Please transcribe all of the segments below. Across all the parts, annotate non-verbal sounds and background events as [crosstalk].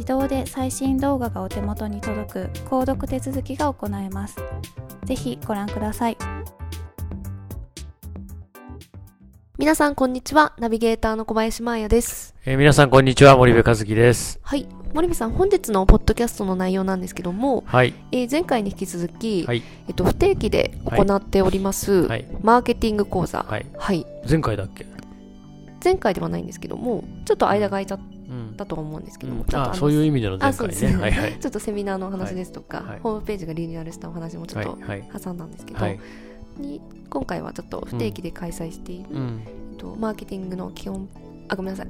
自動で最新動画がお手元に届く購読手続きが行えますぜひご覧ください皆さんこんにちはナビゲーターの小林真彩ですえー皆さん、こんにちは。森部和樹です。はい森部さん本日のポッドキャストの内容なんですけども、はい。えー前回に引き続き、はい。えっと、不定期で行っております、はい。マーケティング講座、はい。はい、前回だっけ？前回ではないんですけどもちょっと間が空いちゃっうん。たと思うんですけども、うんちょっとのあそういう意味での前回ね。はいはい。[laughs] ちょっとセミナーのお話ですとか、はいはいホームページがリニューアルしたお話もちょっとはい。はい。挟んだんですけど、はい。に今回はちょっと不定期で開催している、うん。えっと、マーケティングの基本あごめんなさい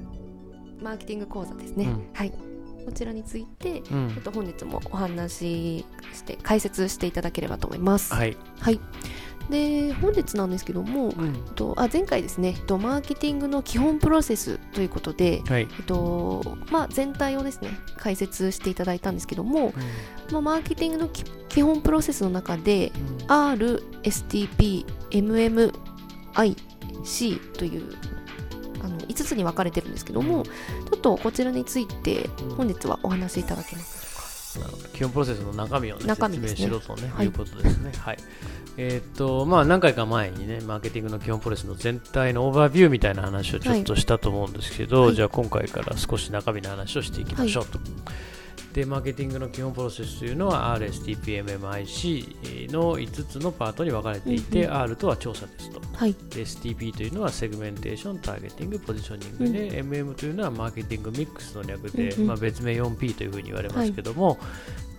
マーケティング講座ですね、うんはいこちらについてうちょっん。と本日もお話しして解説していただければと思います。はい。はい。で本日なんですけども、うん。とあ前回ですね、とマーケティングの基本プロセスということで、はい。えっとまあ全体をですね解説していただいたんですけども、まあマーケティングのき基本プロセスの中で R、STP、MM、I、C というあの5つに分かれてるんですけども、ちょっとこちらについてうん本日はお話しいただけますなるほど基本プロセスの中身をね、中身ね説明しろとね、はいいうことですね。はい。えーっと、まあ、何回か前にね、マーケティングの基本プロセスの全体のオーバービューみたいな話をちょっとしたと思うんですけど、はいじゃあ今回から少し中身の話をしていきましょうと。で、マーケティングの基本プロセスというのは RSTPMMIC の5つのパートに分かれていて、うん R とは調査ですと。はい。で STP というのはセグメンテーション、ターゲティング、ポジショニングで、MM というのはマーケティングミックスの略で、うんうんまあ、別名 4P というふうに言われますけども、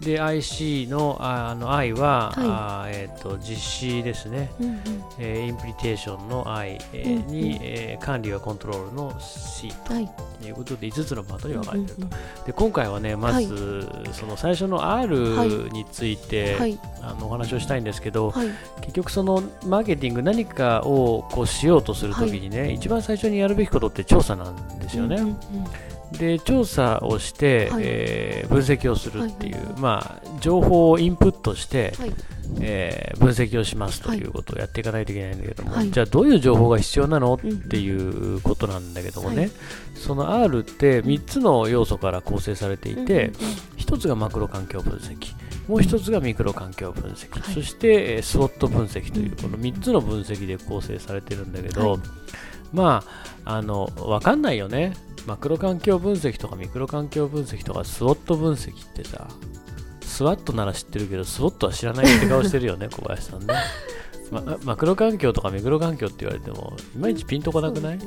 で IC のああの I は、あーえー、と実施ですね、うんうんえーインプリテーションの I、えーうんうんに、えー管理はコントロールの C はい。ということで5つのパートに分かれていると。うんうんで今回はねまず、その最初のは R いについて、はい。あのお話をしたいんですけど、はい。結局そのマーケティング何かをこうしようとするときにね、一番最初にやるべきことって調査なんですよね。うんうんで調査をして、はい。えー分析をするっていう、はいはい。はいまあ、情報をインプットして、はい。えー分析をしますとはい。いうことをやっていかないといけないんだけども、はい。じゃあどういう情報が必要なのっうんていうことなんだけどもね、はいその R って3つの要素から構成されていて、うん1つがマクロ環境分析もう1つがミクロ環境分析、はい。そしてえースウォット分析というこの3つの分析で構成されてるんだけど、はいまああの分かんないよね。マクロ環境分析とかミクロ環境分析とかスウォット分析ってさスワットなら知ってるけどスウォットは知らないって顔してるよね [laughs] 小林さんね。ま、マクロ環境とかミクロ環境って言われてもいまいちピンとこなくない、ね。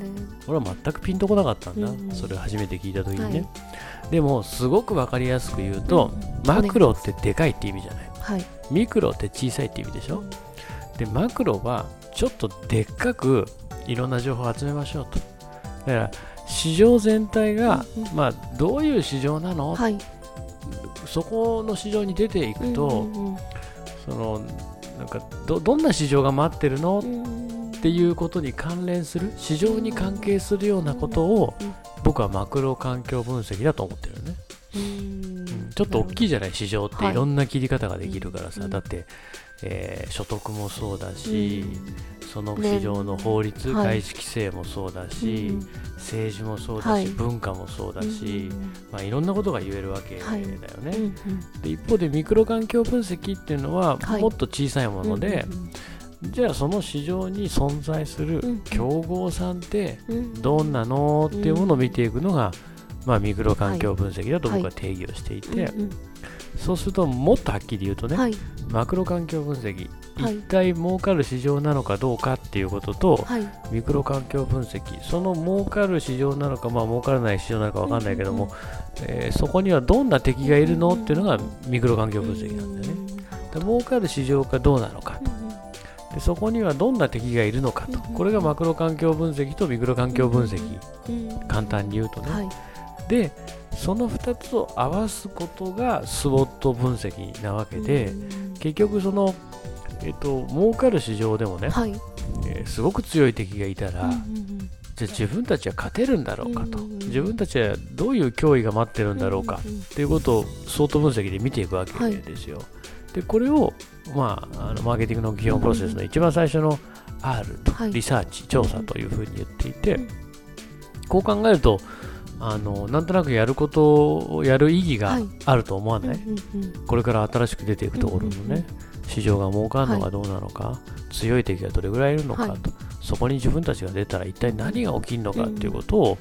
俺は全くピンとこなかったんだ、うん。うんそれを初めて聞いた時にね、はい。でもすごく分かりやすく言うと、うん。マクロってでかいって意味じゃない？はい。ミクロって小さいって意味でしょ？でマクロはちょっとでっかくいろんな情報を集めましょうと。だから市場全体が、うん。うんまあ、どういう市場なの、はい。そこの市場に出ていくと、うんうんそのなんかどどんな市場が待ってるの、うんうんっていうことに関連する市場に関係するようなことをうん僕はマクロ環境分析だと思ってるよね、うんうんちょっと大きいじゃない市場って。はい。いろんな切り方ができるからさ、うん。だって、えー所得もそうだし、そのね市場の法律、はい。外資規制もそうだし、うん政治もそうだし、はい。文化もそうだし、うんまあ、いろんなことが言えるわけだはい。よね、で一方でミクロ環境分析っていうのははい。もっと小さいもので、うんじゃあその市場に存在するうん競合さんってうん。どんなの？っていうものを見ていくのが、まあ、ミクロ環境分析だと僕は定義をしていて、うんそうするともっとはっきり言うとね、うんはい。マクロ環境分析、はい。一体儲かる市場なのかどうかっていうことと、はい。ミクロ環境分析その儲かる市場なのか、まあ儲からない市場なのか分かんないけども、えーそこにはどんな敵がいるのっていうのがミクロ環境分析なんだよね。で儲かる市場かどうなのかでそこにはどんな敵がいるのかと。これがマクロ環境分析とミクロ環境分析。うん。簡単に言うとね、はいでその2つを合わすことがスウォット分析なわけで、うん。結局そのえっと儲かる市場でもね、はい。えーすごく強い敵がいたら、うんうんじゃあ自分たちは勝てるんだろうかと、うんうんうん。自分たちはどういう脅威が待ってるんだろうか、うんうんっていうことを相当分析で見ていくわけですよ。でこれを、まあ、あのマーケティングの基本プロセスの一番最初の R とはい。リサーチ、調査というふうに言っていて、うん。こう考えるとあのなんとなくやることをやる意義がはい。あると思わない、うんうんうん。これから新しく出ていくところのね、うんうんうん市場が儲かるのかどうなのか、強い敵がどれぐらいいるのかと、はい。そこに自分たちが出たら一体何が起きるのかっていうことを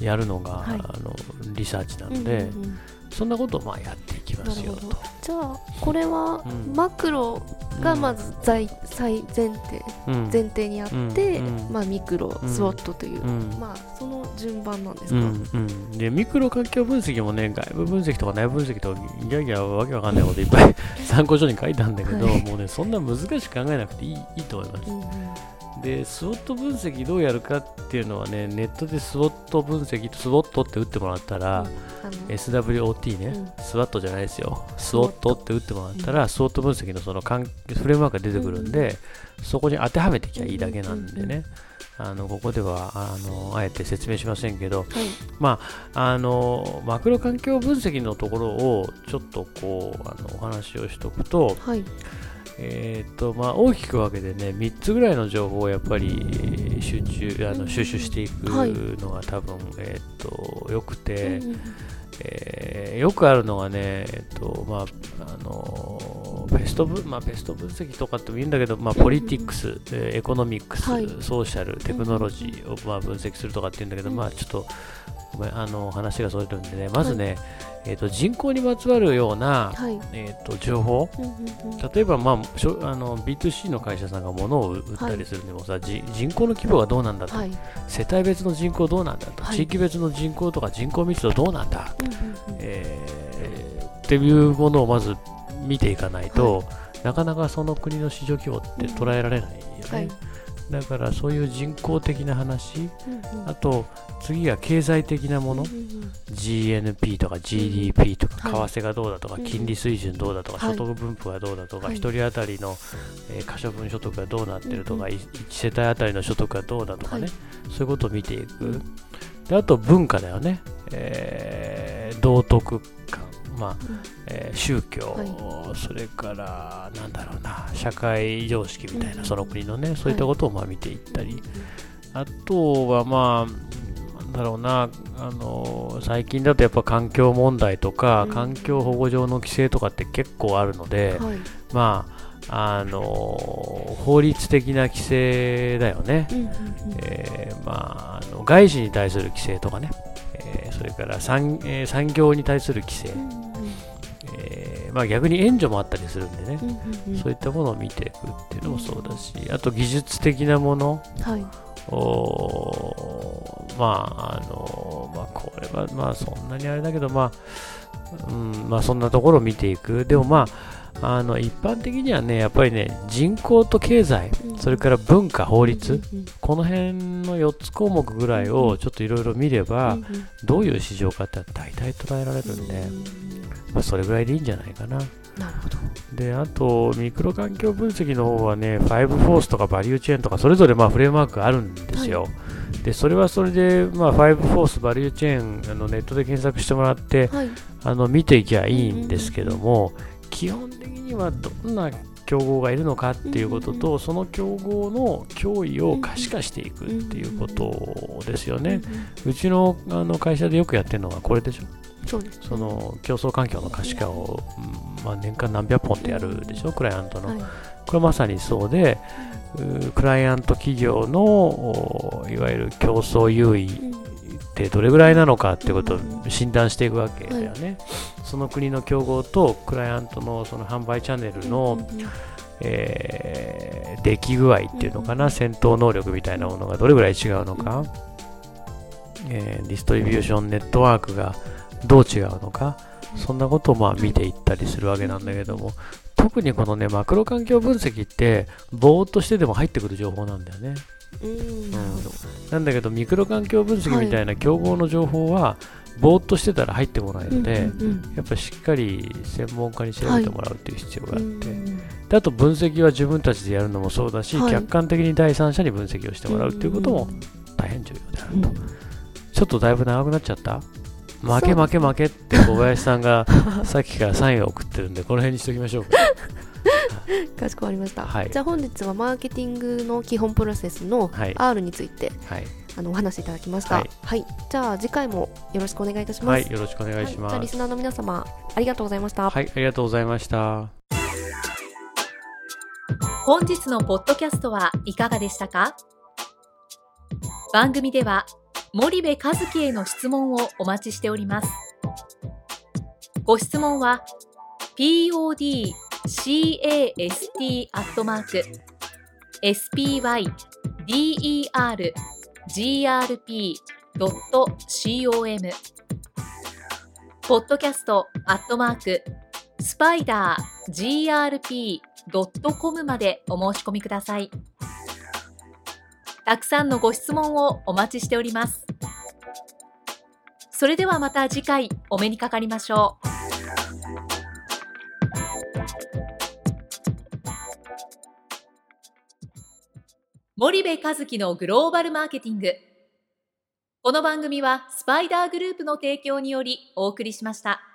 やるのが、はい。あのリサーチなうんうんので、うんそんなことをまあやっていきますよと。じゃあこれはうん。マクロがまず最最前提うん。前提にあって、まあ、ミクロ、うんスウォットという、うん。まあ、その順番なんですか、でミクロ環境分析もね外部分析とか内部分析とかギャギャわけわかんないこといっぱい参考書に書いたんだけど、はい。もうねそんな難しく考えなくていいいいと思いますでスウォット分析どうやるかっていうのはねネットでスウォット分析とスウォットって打ってもらったら、あの SWOT ね、うん。スワットじゃないですよ。スウォット。って打ってもらったら、スウォット分析のその関フレームワークが出てくるんで、そこに当てはめてきゃいいだけなんでね、あのここではあのあえて説明しませんけど、はい。まあ、あのマクロ環境分析のところをちょっとこうあのお話をしておくと,、はいえーとまあ、大きく分けてね3つぐらいの情報をやっぱりえー集中あの収集していくはい。のが多分、えー、とよくて、うえーよくあるのがね、えっとまああのベスト分、まあ、ベスト分析とかってもいいんだけど、まあ、ポリティクス、えーエコノミックス、はい。ソーシャル、テクノロジーを、まあ、分析するとかっていうんだけど、うん。まあ、ちょっとごめんあの話がそれるんでね、まずね、えっと人口にまつわるような、はい。えっと情報、うんうんうん。例えば、まあ、あの B2C の会社さんが物を売ったりするにもさ、じ人口の規模がどうなんだと、はい。世帯別の人口どうなんだと、はい。地域別の人口とか人口密度どうなんだ、うんうんうん。えーっていうものをまず見ていかないと、なかなかその国の市場規模って捉えられないよね、はい。だからそういう人口的な話うんうん。あと次は経済的なもの、うんうんうん。GNP とか GDP とか、はい。為替がどうだとか、うん金利水準どうだとか、はい。所得分布がどうだとか、はい。1人当たりの、えー可処分所得がどうなってるとか、うん1世帯当たりの所得がどうだとかね、はい。そういうことを見ていく。うんであと文化だよね。えー道徳観、まあうん。えー宗教、はそれからなんだろうな社会常識みたいな、うん。その国のねそういったことをまあ見ていったり、あとはまあなんだろうなあの最近だとやっぱ環境問題とか、うん。環境保護上の規制とかって結構あるので、はい。まああの法律的な規制だよね。えーまあ、あの外資に対する規制とかね、えーそれから産,、えー産業に対する規制、うんまあ、逆に援助もあったりするんでね、そういったものを見ていくっていうのもそうだし、あと技術的なもの。はい。を、まあ、あの、まあ、これは、まあ、そんなにあれだけど、まあ、うん、まあ、そんなところを見ていく。でも、まあの一般的にはねやっぱりね人口と経済、うん。それから文化法律、この辺の4つ項目ぐらいをちょっといろいろ見れば、どういう市場かって大体捉えられるんで、まあ、それぐらいでいいんじゃないかな。なるほどで、あと、ミクロ環境分析の方はね、ファイブフォースとかバリューチェーンとか、それぞれまあフレームワークがあるんですよ。で、それはそれで、まあ、ファイブフォース、バリューチェーン、あのネットで検索してもらって、はいあの見ていきゃいいんですけども、基本的にはどんな競合がいるのかっていうことうんと、その競合の脅威を可視化していくっていうことですよね。うんうちのあの会社でよくやってるのがこれでしょ。そうです。その競争環境の可視化を、うんまあ、年間何百本ってやるでしょ、クライアントの。はい。これまさにそうで、クライアント企業のおいわゆる競争優位ってどれぐらいなのかってことを診断していくわけだよね。その国の競合とクライアントのその販売チャンネルの、えー出来具合っていうのかな、戦闘能力みたいなものがどれぐらい違うのか、えーディストリビューションネットワークがどう違うのか、そんなことをまあ見ていったりするわけなんだけども、特にこのね、マクロ環境分析って、ぼーっとしてでも入ってくる情報なんだよね。うん。なんだけど、ミクロ環境分析みたいな競合の情報は、ぼーっとしてたら入ってこないので、うんやっぱりしっかり専門家に調べてもらうっていう必要があって、うんであと分析は自分たちでやるのもそうだし、はい。客観的に第三者に分析をしてもらうっていうことも大変重要であると、ちょっとだいぶ長くなっちゃった？負け負け負けって小林さんが [laughs] さっきからサインを送ってるんでこの辺にしておきましょう。か [laughs] かしこまりました、はい。じゃあ本日はマーケティングの基本プロセスのはい。R についてはい、あのお話しいただきました。ははいい、じゃあ次回もよろしくお願いいたします、はい、よろしくお願いします、はい。じゃあリスナーの皆様ありがとうございました、はい、ありがとうございました。本日のポッドキャストはいかがでしたか？番組では森部和樹への質問をお待ちしておりますご質問は podcast アットマーク spydergrp.com ポッドキャストアットマークスパイダー grp.com までお申し込みください。たくさんのご質問をお待ちしております。それではまた次回お目にかかりましょう。森部和樹のグローバルマーケティング。この番組はスパイダーグループの提供によりお送りしました。